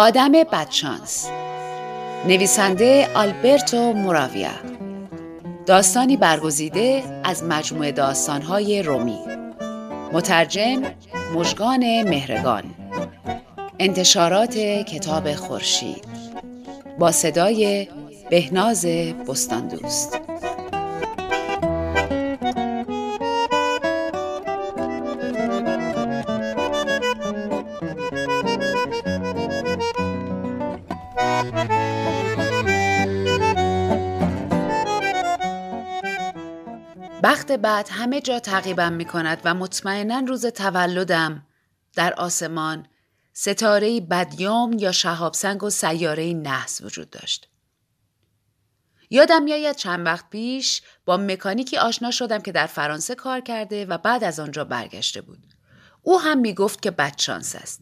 آدم بدشانس. نویسنده آلبرتو موراویا. داستانی برگزیده از مجموعه داستانهای رومی. مترجم مژگان مهرگان. انتشارات کتاب خورشید. با صدای بهناز بستاندوست. بخت بعد همه جا تعقیبم می کند و مطمئنا روز تولدم در آسمان ستاره بدیام یا شهابسنگ و سیاره نحس وجود داشت. یادم میآید چند وقت پیش با مکانیکی آشنا شدم که در فرانسه کار کرده و بعد از آنجا برگشته بود. او هم می گفت که بدشانس است.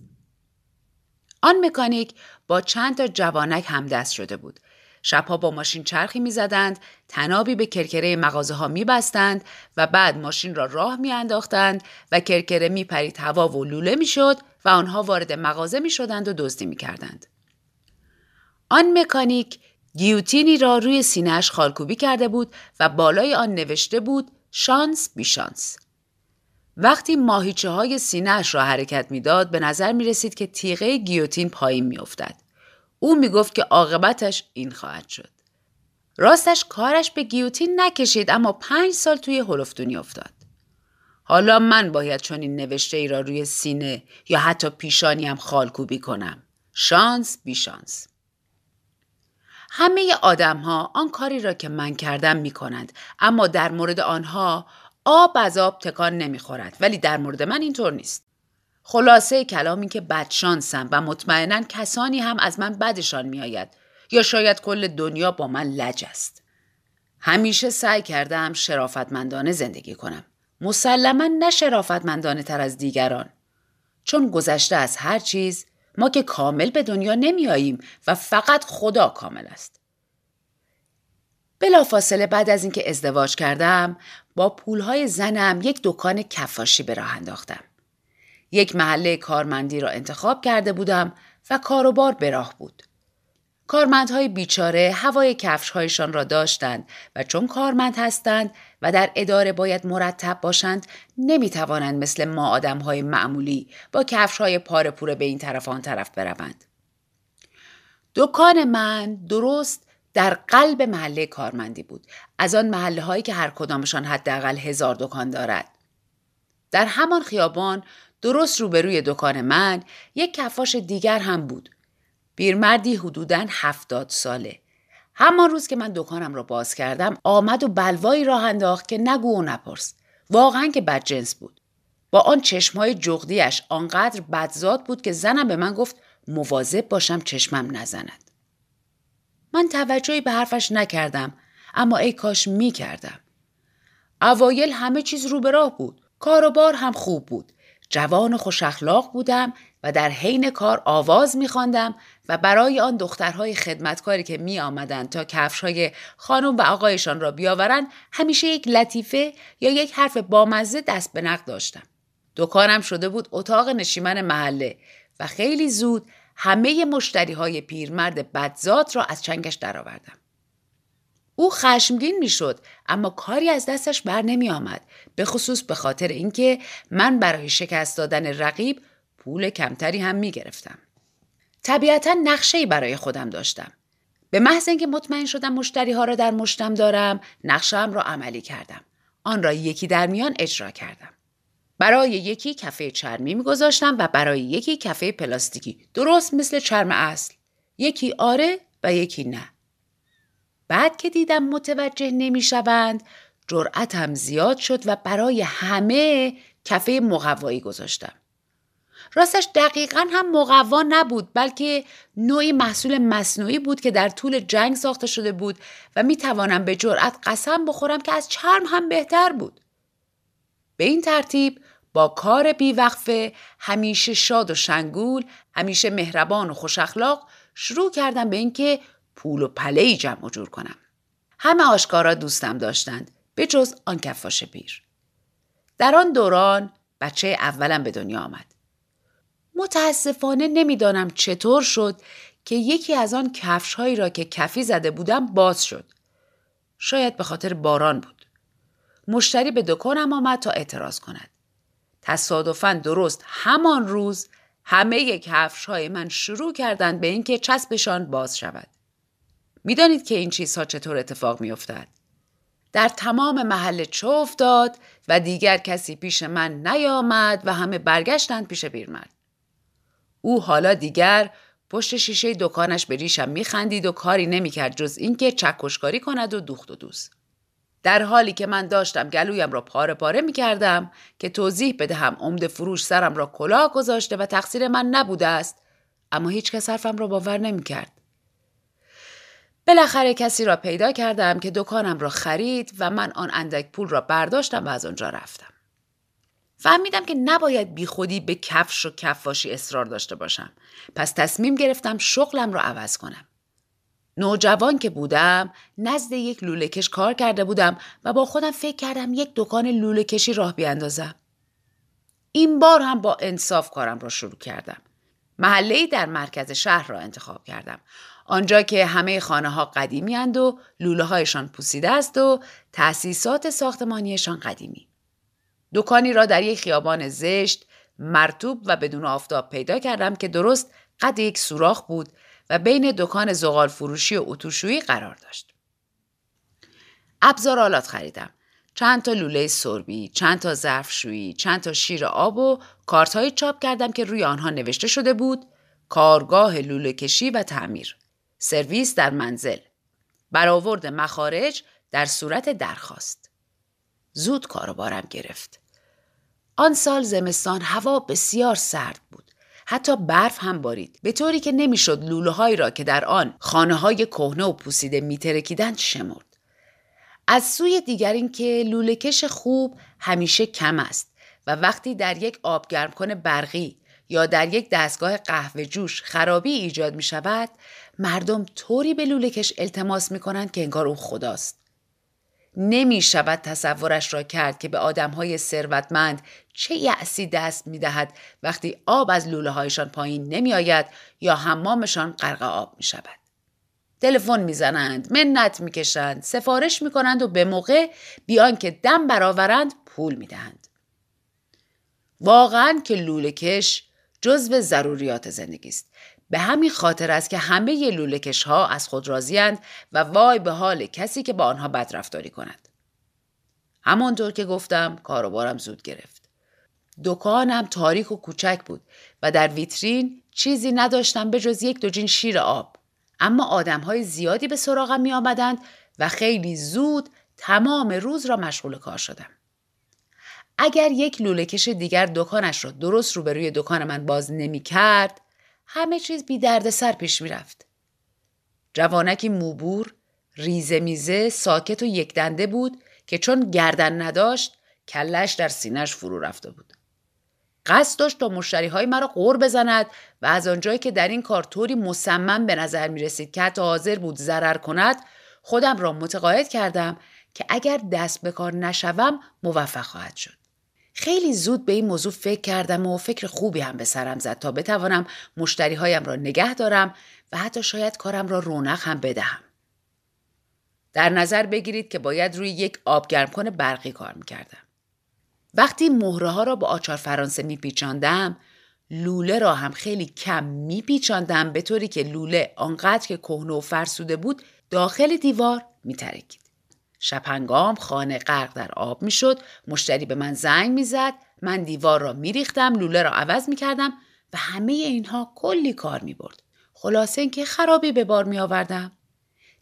آن مکانیک با چند تا جوانک همدست شده بود شبها با ماشین چرخی می‌زدند تنابی به کرکره مغازه ها می بستند و بعد ماشین را راه می انداختند و کرکره می پرید هوا و لوله می شد و آنها وارد مغازه می شدند و دزدی می کردند. آن مکانیک گیوتینی را روی سینهش خالکوبی کرده بود و بالای آن نوشته بود شانس بی شانس. وقتی ماهیچه های سینهش را حرکت می‌داد به نظر می رسید که تیغه گیوتین پایین می افتد. او می گفت که عاقبتش این خواهد شد. راستش کارش به گیوتین نکشید اما پنج سال توی هلفدونی افتاد. حالا من باید چون این نوشته ای را روی سینه یا حتی پیشانی هم خالکوبی کنم. شانس بی شانس. همه آدم ها آن کاری را که من کردم می کنند اما در مورد آنها آب از آب تکان نمی خورد ولی در مورد من اینطور نیست. خلاصه کلامی که بدشانسم و مطمئنا کسانی هم از من بدشان میآید یا شاید کل دنیا با من لج است. همیشه سعی کردم شرافتمندانه زندگی کنم. مسلما نه شرافتمندانه تر از دیگران. چون گذشته از هر چیز ما که کامل به دنیا نمی آییم و فقط خدا کامل است. بلافاصله بعد از اینکه ازدواج کردم با پولهای زنم یک دکان کفاشی به راه انداختم. یک محله کارمندی را انتخاب کرده بودم و کاروبار به راه بود. کارمندهای بیچاره هوای کفشهایشان را داشتند و چون کارمند هستند و در اداره باید مرتب باشند نمی توانند مثل ما آدمهای معمولی با کفشهای پاره پوره به این طرف آن طرف بروند. دکان من درست در قلب محله کارمندی بود از آن محله هایی که هر کدامشان حداقل هزار دکان دارد در همان خیابان درست روبروی دکان من یک کفاش دیگر هم بود. بیرمردی حدوداً هفتاد ساله. همان روز که من دکانم را باز کردم آمد و بلوایی راه انداخت که نگو و نپرس. واقعا که بدجنس بود. با آن چشمهای جغدیش آنقدر بدزاد بود که زنم به من گفت مواظب باشم چشمم نزند. من توجهی به حرفش نکردم اما ای کاش می کردم. اوایل همه چیز رو به راه بود. کاروبار هم خوب بود. جوان و خوش اخلاق بودم و در حین کار آواز میخواندم و برای آن دخترهای خدمتکاری که می آمدند تا کفشهای خانم و آقایشان را بیاورند همیشه یک لطیفه یا یک حرف بامزه دست به نقد داشتم. دکانم شده بود اتاق نشیمن محله و خیلی زود همه مشتری های پیرمرد بدزاد را از چنگش درآوردم. او خشمگین می‌شد اما کاری از دستش بر نمی آمد به خصوص به خاطر اینکه من برای شکست دادن رقیب پول کمتری هم می گرفتم. طبیعتا نقشه برای خودم داشتم. به محض اینکه مطمئن شدم مشتری ها را در مشتم دارم نقشم را عملی کردم. آن را یکی در میان اجرا کردم. برای یکی کفه چرمی میگذاشتم و برای یکی کفه پلاستیکی درست مثل چرم اصل. یکی آره و یکی نه. بعد که دیدم متوجه نمی‌شوند جرأتم زیاد شد و برای همه کفه مقوایی گذاشتم. راستش دقیقا هم مقوا نبود بلکه نوعی محصول مصنوعی بود که در طول جنگ ساخته شده بود و می توانم به جرأت قسم بخورم که از چرم هم بهتر بود. به این ترتیب با کار بیوقفه همیشه شاد و شنگول همیشه مهربان و خوش اخلاق شروع کردم به اینکه پول و پله جمع و جور کنم. همه آشکارا دوستم داشتند به جز آن کفاش پیر. در آن دوران بچه اولم به دنیا آمد. متاسفانه نمی‌دانم چطور شد که یکی از آن کفش هایی را که کفی زده بودم باز شد. شاید به خاطر باران بود. مشتری به دکانم آمد تا اعتراض کند. تصادفا درست همان روز همه کفش های من شروع کردند به اینکه چسبشان باز شود. می‌دانید که این چیزها چطور اتفاق میافتد؟ در تمام محل چه افتاد و دیگر کسی پیش من نیامد و همه برگشتند پیش بیرمرد. او حالا دیگر پشت شیشه دکانش به ریشم میخندید و کاری نمی‌کرد جز اینکه چکشکاری کند و دوخت و دوست. در حالی که من داشتم گلویم را پاره پاره می کردم که توضیح بدهم عمد فروش سرم را کلاه گذاشته و تقصیر من نبوده است اما هیچ کس حرفم را باور نمی کرد. بالاخره کسی را پیدا کردم که دکانم را خرید و من آن اندک پول را برداشتم و از آنجا رفتم. فهمیدم که نباید بیخودی به کفش و کفاشی اصرار داشته باشم. پس تصمیم گرفتم شغلم را عوض کنم. نوجوان که بودم نزد یک لوله کش کار کرده بودم و با خودم فکر کردم یک دکان لوله کشی راه بیاندازم. این بار هم با انصاف کارم را شروع کردم. محله در مرکز شهر را انتخاب کردم. آنجا که همه خانه ها قدیمی اند و لوله هایشان پوسیده است و تأسیسات ساختمانیشان قدیمی. دکانی را در یک خیابان زشت، مرتوب و بدون آفتاب پیدا کردم که درست قد یک سوراخ بود و بین دکان زغال فروشی و اتوشویی قرار داشت. ابزار آلات خریدم. چند تا لوله سربی، چند تا ظرفشویی، چند تا شیر آب و کارت چاپ کردم که روی آنها نوشته شده بود کارگاه لوله کشی و تعمیر. سرویس در منزل. برآورد مخارج در صورت درخواست. زود کاروبارم گرفت. آن سال زمستان هوا بسیار سرد بود. حتی برف هم بارید به طوری که نمی‌شد لوله هایی را که در آن خانه های کهنه و پوسیده میترکیدند شمرد از سوی دیگر اینکه لوله کش خوب همیشه کم است و وقتی در یک آبگرم کنه برقی یا در یک دستگاه قهوه جوش خرابی ایجاد می شود مردم طوری به لوله کش التماس می کنند که انگار او خداست. نمی شود تصورش را کرد که به آدم های ثروتمند چه یعصی دست می دهد وقتی آب از لوله هایشان پایین نمی آید یا حمامشان غرق آب می شود. تلفن می‌زنند، منت می‌کشند، سفارش می‌کنند و به موقع بیان که دم برآورند پول می‌دهند. واقعا که لوله کش جزو ضروریات زندگی است به همین خاطر است که همه لولکش ها از خود راضیند و وای به حال کسی که با آنها بدرفتاری کند. همانطور که گفتم کاروبارم زود گرفت. دکانم تاریک و کوچک بود و در ویترین چیزی نداشتم به جز یک دوجین شیر آب. اما آدم های زیادی به سراغم می آمدند و خیلی زود تمام روز را مشغول کار شدم. اگر یک لولهکش دیگر دکانش را درست روبروی دکان من باز نمی کرد همه چیز بی درد سر پیش می رفت. جوانکی موبور، ریزه میزه، ساکت و یک دنده بود که چون گردن نداشت کلش در سینش فرو رفته بود. قصد داشت تا مشتری های مرا غور بزند و از آنجایی که در این کار طوری مصمم به نظر می رسید که حتی حاضر بود ضرر کند خودم را متقاعد کردم که اگر دست به کار نشوم موفق خواهد شد. خیلی زود به این موضوع فکر کردم و فکر خوبی هم به سرم زد تا بتوانم مشتری هایم را نگه دارم و حتی شاید کارم را رونق هم بدهم. در نظر بگیرید که باید روی یک آبگرم کنه برقی کار می‌کردم. وقتی مهره ها را با آچار فرانسه میپیچاندم لوله را هم خیلی کم میپیچاندم به طوری که لوله آنقدر که کهنه و فرسوده بود داخل دیوار میترکید. شپنگام خانه غرق در آب می‌شد مشتری به من زنگ می‌زد من دیوار را میریختم لوله را عوض می‌کردم و همه اینها کلی کار می‌برد خلاصه اینکه خرابی به بار می آوردم.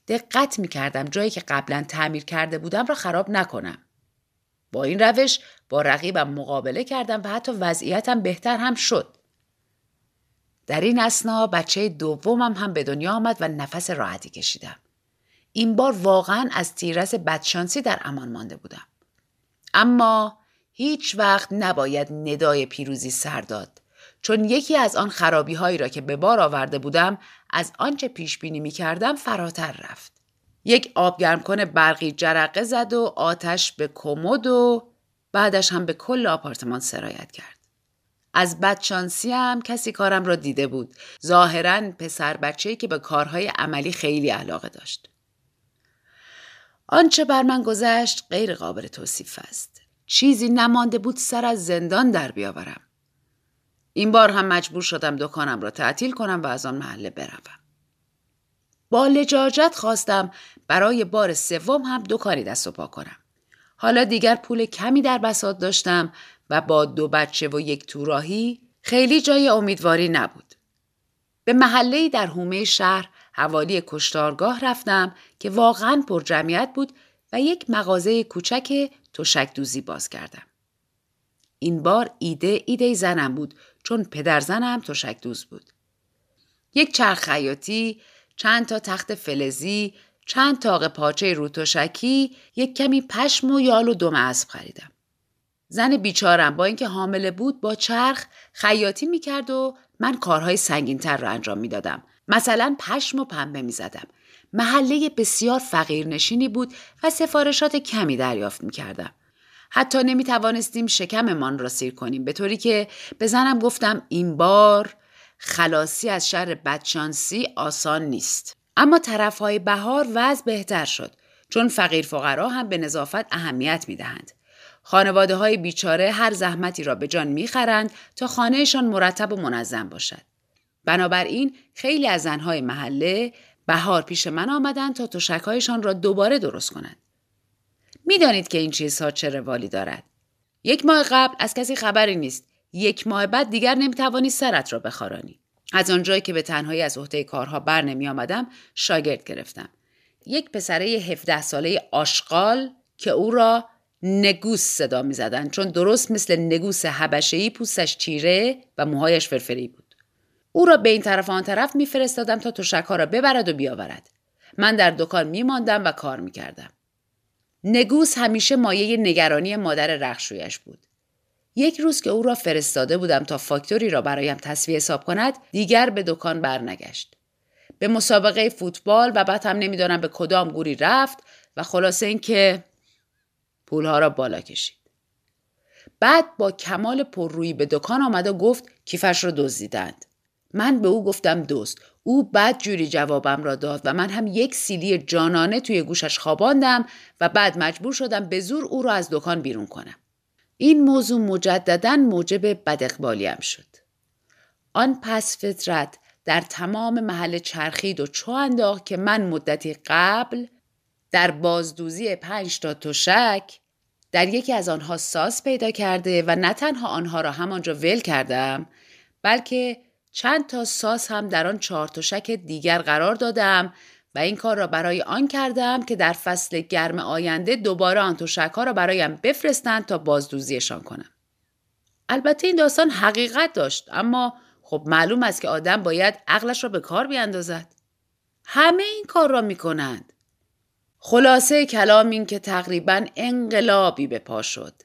دقت می کردم جایی که قبلا تعمیر کرده بودم را خراب نکنم. با این روش با رقیبم مقابله کردم و حتی وضعیتم بهتر هم شد. در این اسنا بچه دومم هم به دنیا آمد و نفس راحتی کشیدم. این بار واقعا از تیرس بدشانسی در امان مانده بودم. اما هیچ وقت نباید ندای پیروزی سر داد چون یکی از آن خرابی هایی را که به بار آورده بودم از آنچه پیش بینی می کردم فراتر رفت. یک آبگرم کنه برقی جرقه زد و آتش به کمد و بعدش هم به کل آپارتمان سرایت کرد. از بدشانسی هم کسی کارم را دیده بود. ظاهرا پسر بچه‌ای که به کارهای عملی خیلی علاقه داشت. آنچه بر من گذشت غیر قابل توصیف است. چیزی نمانده بود سر از زندان در بیاورم. این بار هم مجبور شدم دکانم را تعطیل کنم و از آن محله بروم. با لجاجت خواستم برای بار سوم هم دکانی دست و پا کنم. حالا دیگر پول کمی در بساط داشتم و با دو بچه و یک توراهی خیلی جای امیدواری نبود. به محله در حومه شهر حوالی کشتارگاه رفتم که واقعا پر جمعیت بود و یک مغازه کوچک تشک دوزی باز کردم. این بار ایده ایده زنم بود چون پدر زنم تشک دوز بود. یک چرخ خیاطی، چند تا تخت فلزی، چند تاق پاچه روتوشکی، یک کمی پشم و یال و دم اسب خریدم. زن بیچارم با اینکه حامله بود با چرخ خیاطی می‌کرد و من کارهای سنگینتر را انجام می‌دادم. مثلا پشم و پنبه می‌زدم. محله بسیار فقیرنشینی بود و سفارشات کمی دریافت می‌کردم. حتی نمی توانستیم شکممان را سیر کنیم به طوری که به زنم گفتم این بار خلاصی از شر بدشانسی آسان نیست. اما طرفهای بهار وضع بهتر شد چون فقیر فقرا هم به نظافت اهمیت می دهند. خانواده های بیچاره هر زحمتی را به جان می‌خرند تا خانهشان مرتب و منظم باشد. بنابراین خیلی از زنهای محله بهار پیش من آمدند تا تشکهایشان را دوباره درست کنند. می‌دانید که این چیزها چه روالی دارد. یک ماه قبل از کسی خبری نیست. یک ماه بعد دیگر نمی‌توانی سرت را بخارانی. از آنجایی که به تنهایی از عهده کارها بر نمی آمدم شاگرد گرفتم. یک پسره 17 ساله آشغال که او را نگوس صدا می زدن چون درست مثل نگوس حبشهی پوستش چیره و موهایش فرفری بود. او را به این طرف آن طرف میفرستادم تا تشکها را ببرد و بیاورد. من در دکان میماندم و کار می‌کردم. نگوس همیشه مایه نگرانی مادر رخشویش بود. یک روز که او را فرستاده بودم تا فاکتوری را برایم تصویه حساب کند دیگر به دکان برنگشت. به مسابقه فوتبال و بعد هم نمی‌دانم به کدام گوری رفت و خلاصه اینکه پولها را بالا کشید. بعد با کمال پررویی به دکان آمد و گفت کیفش را دزدیدند. من به او گفتم دوست او بد جوری جوابم را داد و من هم یک سیلی جانانه توی گوشش خواباندم و بعد مجبور شدم به زور او را از دکان بیرون کنم. این موضوع مجددا موجب بدقبالیم شد. آن پس فطرت در تمام محل چرخید و چو انداخت که من مدتی قبل در بازدوزی پنج تا تشک در یکی از آنها ساز پیدا کرده و نه تنها آنها را همانجا ول کردم بلکه چند تا ساز هم در آن چهار تشک دیگر قرار دادم و این کار را برای آن کردم که در فصل گرم آینده دوباره آن تشک ها را برایم بفرستند تا بازدوزیشان کنم. البته این داستان حقیقت داشت اما خب معلوم است که آدم باید عقلش را به کار بیاندازد. همه این کار را می کنند. خلاصه کلام این که تقریبا انقلابی به پا شد.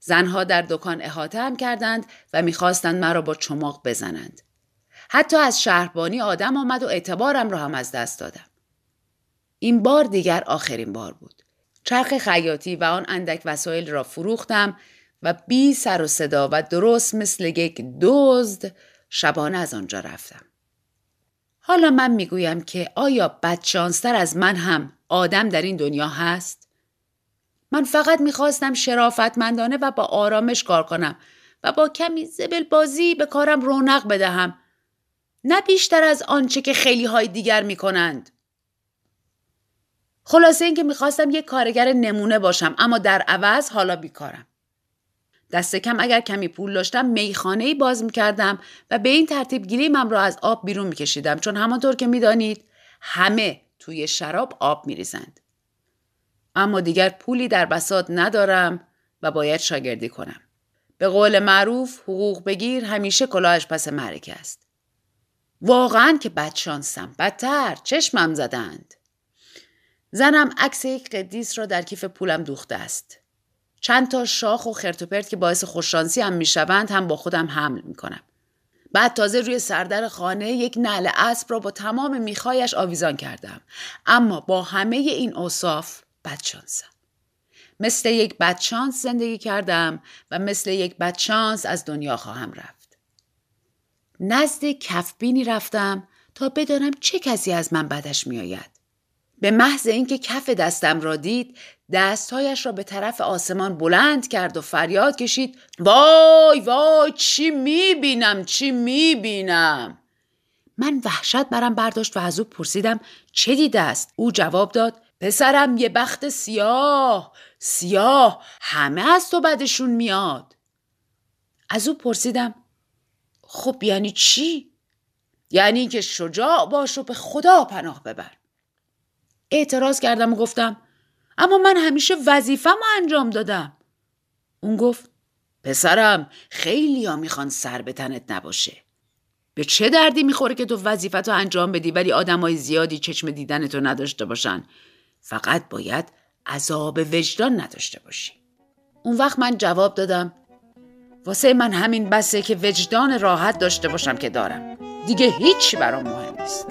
زنها در دکان احاطه هم کردند و می‌خواستند مرا با چماق بزنند. حتی از شهربانی آدم آمد و اعتبارم را هم از دست دادم. این بار دیگر آخرین بار بود. چرخ خیاطی و آن اندک وسایل را فروختم و بی سر و صدا و درست مثل یک دزد شبانه از آنجا رفتم. حالا من می‌گویم که آیا بدشانستر از من هم آدم در این دنیا هست؟ من فقط می‌خواستم شرافتمندانه و با آرامش کار کنم و با کمی زبل بازی به کارم رونق بدهم نه بیشتر از آنچه که خیلی های دیگر می کنند. خلاصه اینکه می‌خواستم یک کارگر نمونه باشم اما در عوض حالا بیکارم. دست کم اگر کمی پول داشتم میخانه ای باز می‌کردم و به این ترتیب گلیمم را از آب بیرون میکشیدم چون همانطور که می‌دانید همه توی شراب آب میریزند. اما دیگر پولی در بساط ندارم و باید شاگردی کنم. به قول معروف حقوق بگیر همیشه کلاهش پس مرکه است. واقعا که بدشانسم بدتر. چشمم زدند. زنم عکس یک قدیس را در کیف پولم دوخته است. چند تا شاخ و خرتوپرت که باعث خوششانسی هم می‌شوند هم با خودم حمل می‌کنم. بعد تازه روی سردر خانه یک نعل اسب را با تمام میخایش آویزان کردم. اما با همه این اوصاف بدشانسم مثل یک بدشانس زندگی کردم و مثل یک بدشانس از دنیا خواهم رفت. نزد کفبینی رفتم تا بدانم چه کسی از من بدش میآید. به محض اینکه کف دستم را دید دستهایش را به طرف آسمان بلند کرد و فریاد کشید وای وای چی می‌بینم چی می‌بینم؟ من وحشت برم برداشت و از او پرسیدم چه دیده است؟ او جواب داد پسرم یه بخت سیاه سیاه همه از تو بدشون میاد. از او پرسیدم خب یعنی چی؟ یعنی که شجاع باش و به خدا پناه ببر. اعتراض کردم و گفتم اما من همیشه وظیفم انجام دادم. اون گفت پسرم خیلی ها می‌خوان سر به تنت نباشه. به چه دردی می‌خوره که تو وظیفتو انجام بدی ولی آدمای زیادی چشم دیدنتو نداشته باشن؟ فقط باید عذاب وجدان نداشته باشی. اون وقت من جواب دادم واسه من همین بسه که وجدان راحت داشته باشم که دارم دیگه هیچی برام مهم نیست.